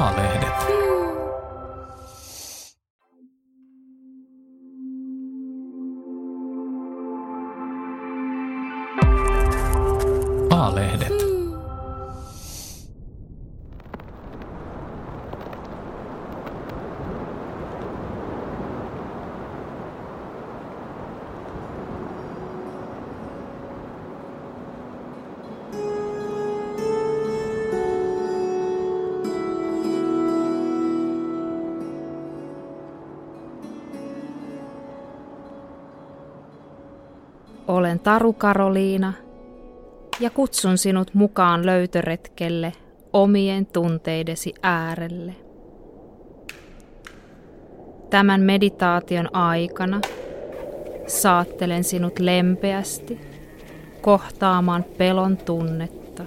A-lehdet. A-lehdet. Olen Taru Karoliina ja kutsun sinut mukaan löytöretkelle omien tunteidesi äärelle. Tämän meditaation aikana saattelen sinut lempeästi kohtaamaan pelon tunnetta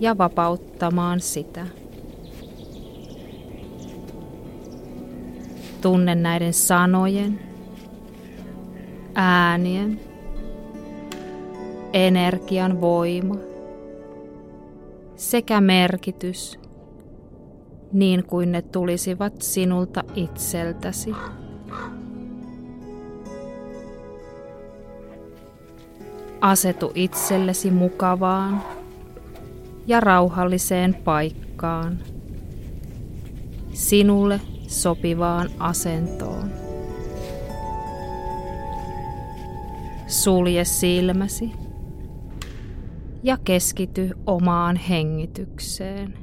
ja vapauttamaan sitä. Tunne näiden sanojen äänien, energian voima sekä merkitys niin kuin ne tulisivat sinulta itseltäsi. Asetu itsellesi mukavaan ja rauhalliseen paikkaan, sinulle sopivaan asentoon. Sulje silmäsi ja keskity omaan hengitykseen.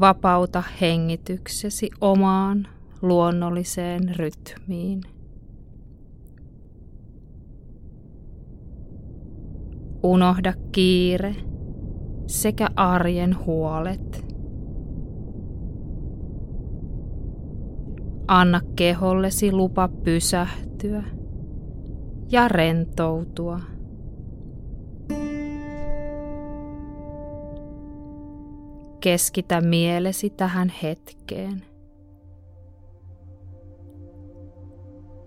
Vapauta hengityksesi omaan luonnolliseen rytmiin. Unohda kiire sekä arjen huolet. Anna kehollesi lupa pysähtyä ja rentoutua. Keskitä mielesi tähän hetkeen.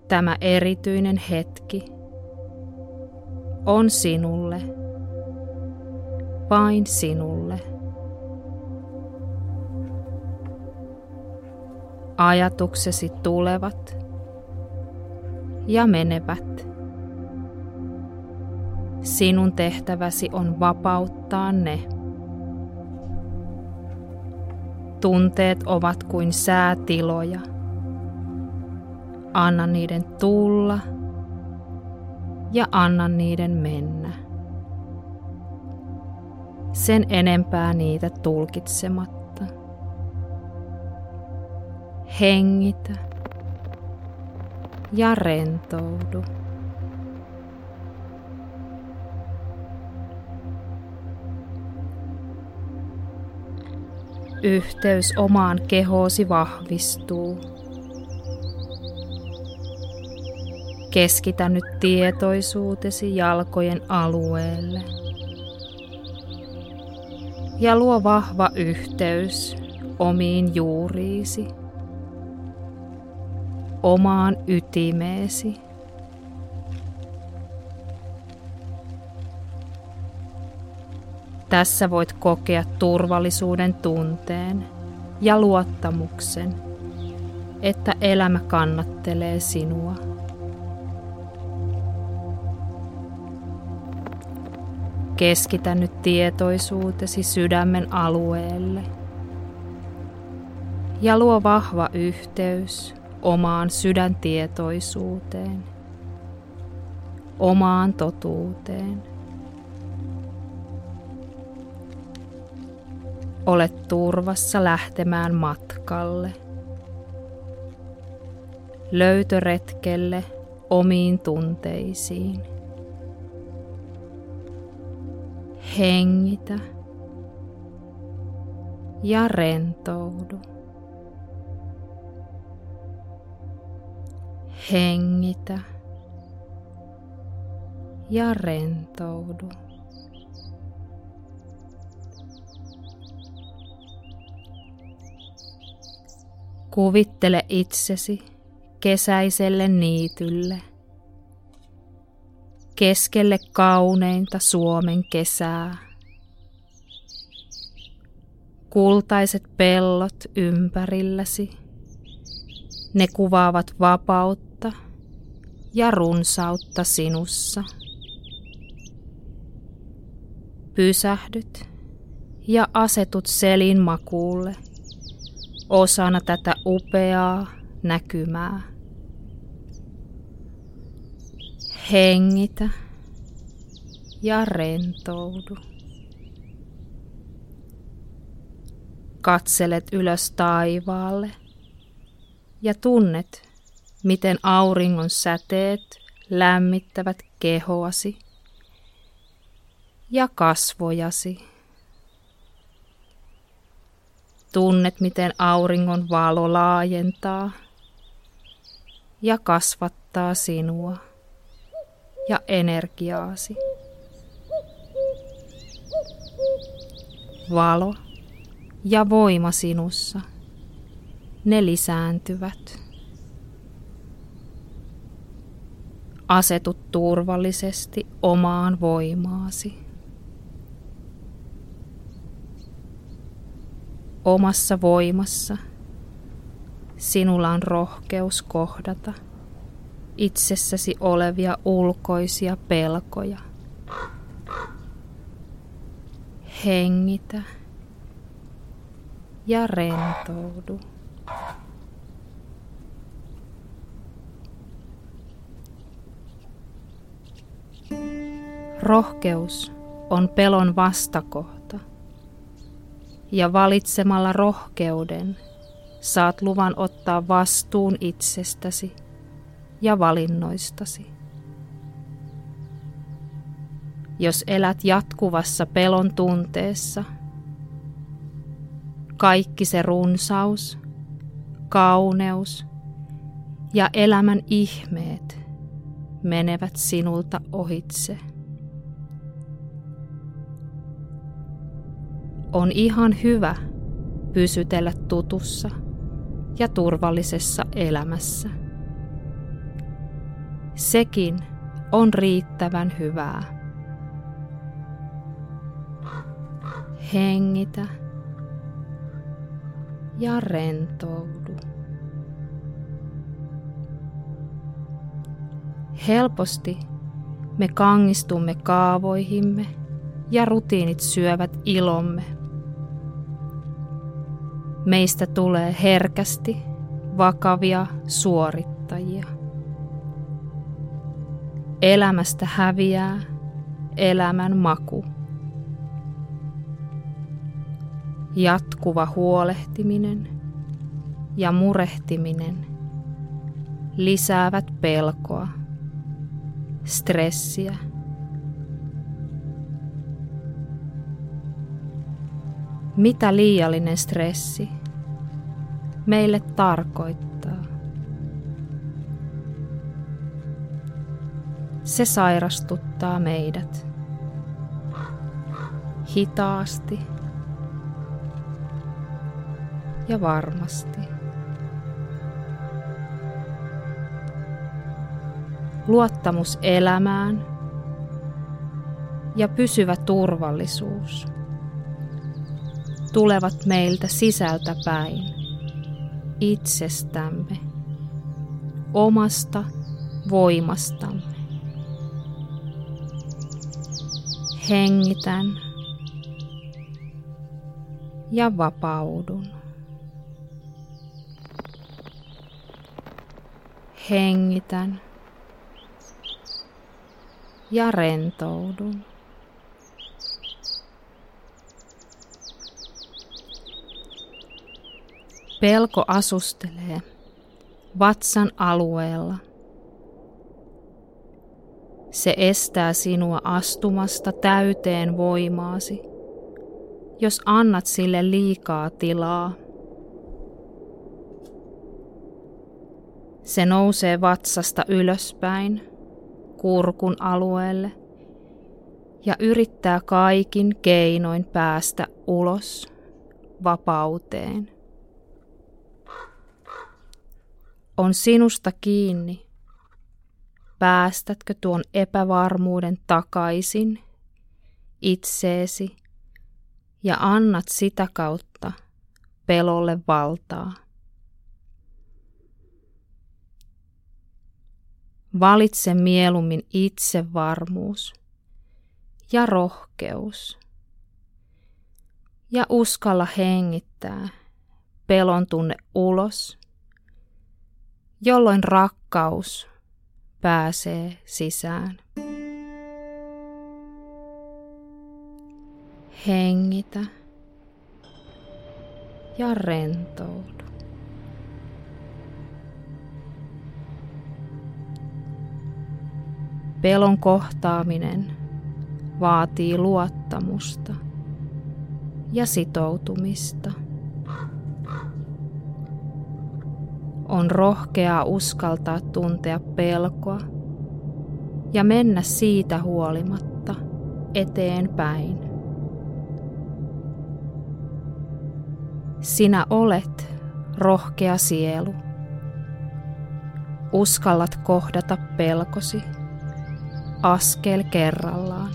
Tämä erityinen hetki on sinulle, vain sinulle. Ajatuksesi tulevat ja menevät. Sinun tehtäväsi on vapauttaa ne. Tunteet ovat kuin säätiloja. Anna niiden tulla ja anna niiden mennä. Sen enempää niitä tulkitsematta. Hengitä ja rentoudu. Yhteys omaan kehoosi vahvistuu. Keskitä nyt tietoisuutesi jalkojen alueelle. Ja luo vahva yhteys omiin juuriisi omaan ytimeesi. Tässä voit kokea turvallisuuden tunteen ja luottamuksen, että elämä kannattelee sinua. Keskitä nyt tietoisuutesi sydämen alueelle ja luo vahva yhteys omaan sydäntietoisuuteen, omaan totuuteen. Olet turvassa lähtemään matkalle, löytöretkelle omiin tunteisiin. Hengitä ja rentoudu. Hengitä ja rentoudu. Kuvittele itsesi kesäiselle niitylle, keskelle kauneinta Suomen kesää, kultaiset pellot ympärilläsi. Ne kuvaavat vapautta ja runsautta sinussa. Pysähdyt ja asetut selin makuulle osana tätä upeaa näkymää. Hengitä ja rentoudu. Katselet ylös taivaalle ja tunnet, miten auringon säteet lämmittävät kehoasi ja kasvojasi. Tunnet, miten auringon valo laajentaa ja kasvattaa sinua ja energiaasi. Valo ja voima sinussa, ne lisääntyvät. Asetut turvallisesti omaan voimaasi. Omassa voimassa sinulla on rohkeus kohdata itsessäsi olevia ulkoisia pelkoja. Hengitä ja rentoudu. Rohkeus on pelon vastakohta. Ja valitsemalla rohkeuden saat luvan ottaa vastuun itsestäsi ja valinnoistasi. Jos elät jatkuvassa pelon tunteessa, kaikki se runsaus, kauneus ja elämän ihmeet menevät sinulta ohitse. On ihan hyvä pysytellä tutussa ja turvallisessa elämässä. Sekin on riittävän hyvää. Hengitä ja rentoudu. Helposti me kangistumme kaavoihimme ja rutiinit syövät ilomme. Meistä tulee herkästi vakavia suorittajia. Elämästä häviää elämän maku. Jatkuva huolehtiminen ja murehtiminen lisäävät pelkoa, stressiä mitä liiallinen stressi meille tarkoittaa. Se sairastuttaa meidät hitaasti ja varmasti. Luottamus elämään ja pysyvä turvallisuus tulevat meiltä sisältä päin, itsestämme, omasta voimastamme. Hengitän ja vapaudun. Hengitän ja rentoudun. Pelko asustelee vatsan alueella. Se estää sinua astumasta täyteen voimaasi, jos annat sille liikaa tilaa. Se nousee vatsasta ylöspäin, kurkun alueelle, ja yrittää kaikin keinoin päästä ulos vapauteen. On sinusta kiinni, päästätkö tuon epävarmuuden takaisin itseesi ja annat sitä kautta pelolle valtaa. Valitse mieluummin itsevarmuus ja rohkeus. Ja uskalla hengittää pelon tunne ulos, jolloin rakkaus pääsee sisään. Hengitä ja rentoudu. Pelon kohtaaminen vaatii luottamusta ja sitoutumista. On rohkeaa uskaltaa tuntea pelkoa ja mennä siitä huolimatta eteenpäin. Sinä olet rohkea sielu. Uskallat kohdata pelkosi askel kerrallaan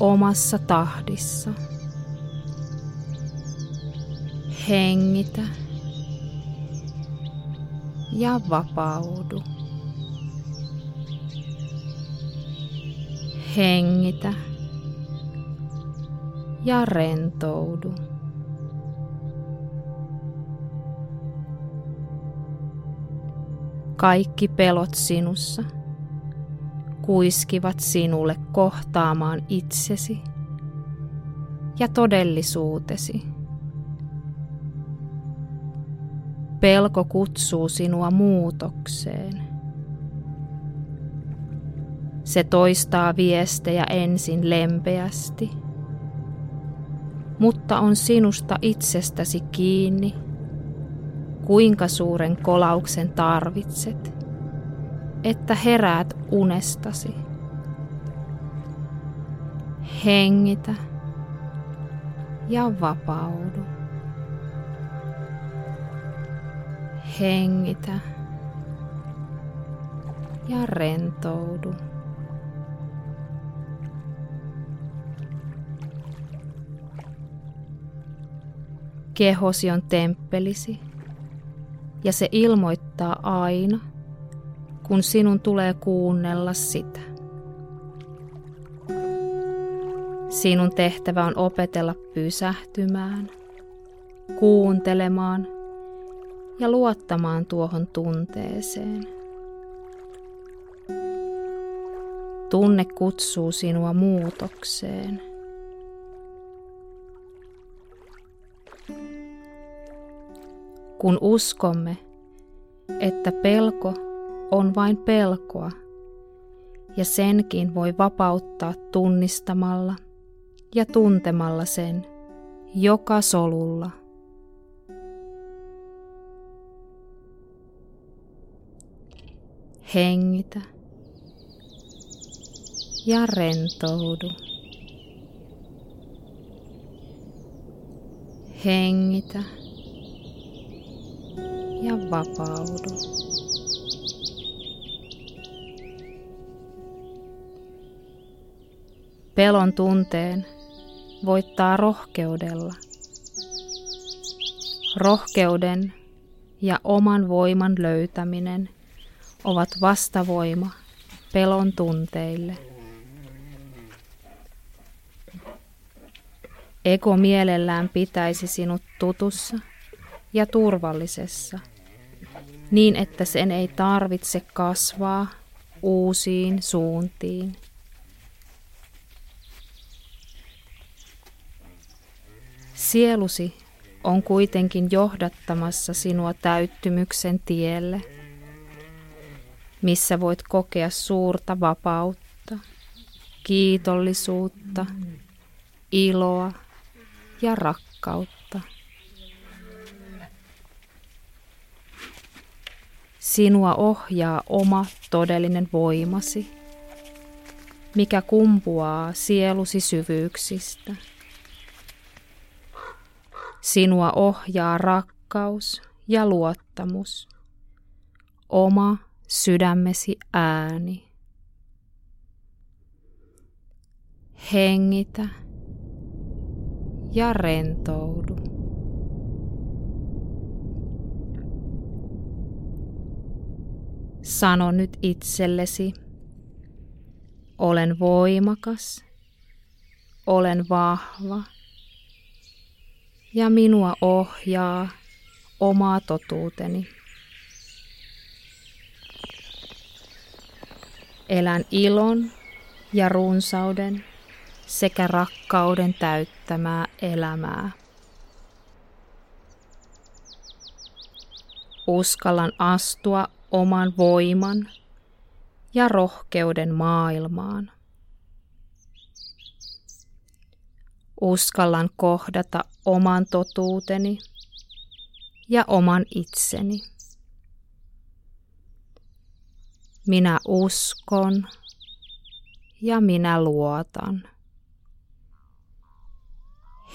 omassa tahdissa. Hengitä ja vapaudu. Hengitä ja rentoudu. Kaikki pelot sinussa – kuiskivat sinulle kohtaamaan itsesi ja todellisuutesi. Pelko kutsuu sinua muutokseen. Se toistaa viestejä ensin lempeästi, mutta on sinusta itsestäsi kiinni, kuinka suuren kolauksen tarvitset – että heräät unestasi. Hengitä ja vapaudu. Hengitä ja rentoudu. Kehosi on temppelisi ja se ilmoittaa aina – kun sinun tulee kuunnella sitä. Sinun tehtävä on opetella pysähtymään, kuuntelemaan ja luottamaan tuohon tunteeseen. Tunne kutsuu sinua muutokseen. Kun uskomme, että pelko on vain pelkoa, ja senkin voi vapauttaa tunnistamalla ja tuntemalla sen joka solulla. Hengitä ja rentoudu. Hengitä ja vapaudu. pelon tunteen voittaa rohkeudella. Rohkeuden ja oman voiman löytäminen ovat vastavoima pelon tunteille. Ego mielellään pitäisi sinut tutussa ja turvallisessa, niin että sen ei tarvitse kasvaa uusiin suuntiin. Sielusi on kuitenkin johdattamassa sinua täyttymyksen tielle, missä voit kokea suurta vapautta, kiitollisuutta, iloa ja rakkautta. Sinua ohjaa oma todellinen voimasi, mikä kumpuaa sielusi syvyyksistä – Sinua ohjaa rakkaus ja luottamus, oma sydämesi ääni. Hengitä ja rentoudu. Sano nyt itsellesi, olen voimakas, olen vahva ja minua ohjaa omaa totuuteni. Elän ilon ja runsauden sekä rakkauden täyttämää elämää. Uskallan astua oman voiman ja rohkeuden maailmaan. Uskallan kohdata oman totuuteni ja oman itseni. Minä uskon ja minä luotan.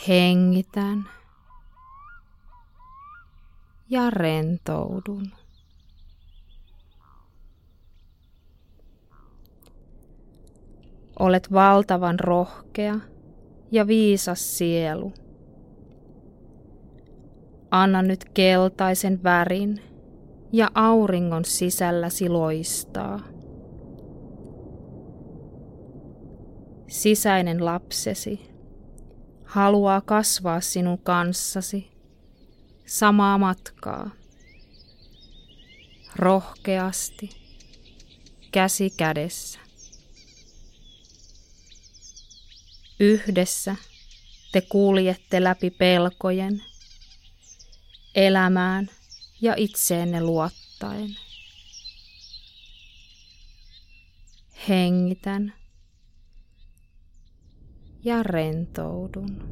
Hengitän ja rentoudun. Olet valtavan rohkea ja viisas sielu. Anna nyt keltaisen värin ja auringon sisälläsi loistaa. Sisäinen lapsesi haluaa kasvaa sinun kanssasi samaa matkaa. Rohkeasti, käsi kädessä. Yhdessä te kuljette läpi pelkojen, elämään ja itseenne luottaen. Hengitän ja rentoudun.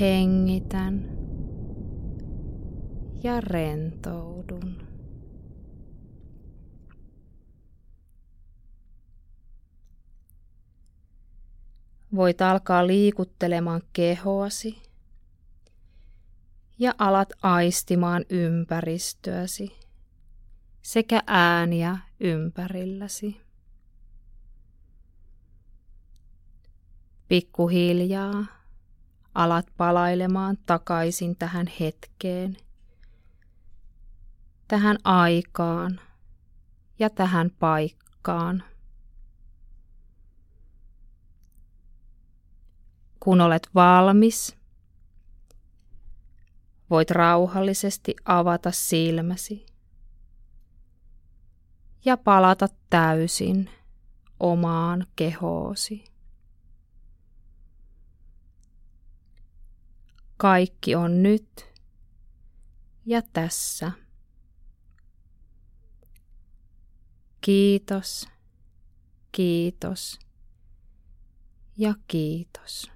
Hengitän ja rentoudun. Voit alkaa liikuttelemaan kehoasi ja alat aistimaan ympäristöäsi sekä ääniä ympärilläsi. Pikkuhiljaa alat palailemaan takaisin tähän hetkeen, tähän aikaan ja tähän paikkaan. Kun olet valmis, voit rauhallisesti avata silmäsi ja palata täysin omaan kehoosi. Kaikki on nyt ja tässä. Kiitos, kiitos ja kiitos.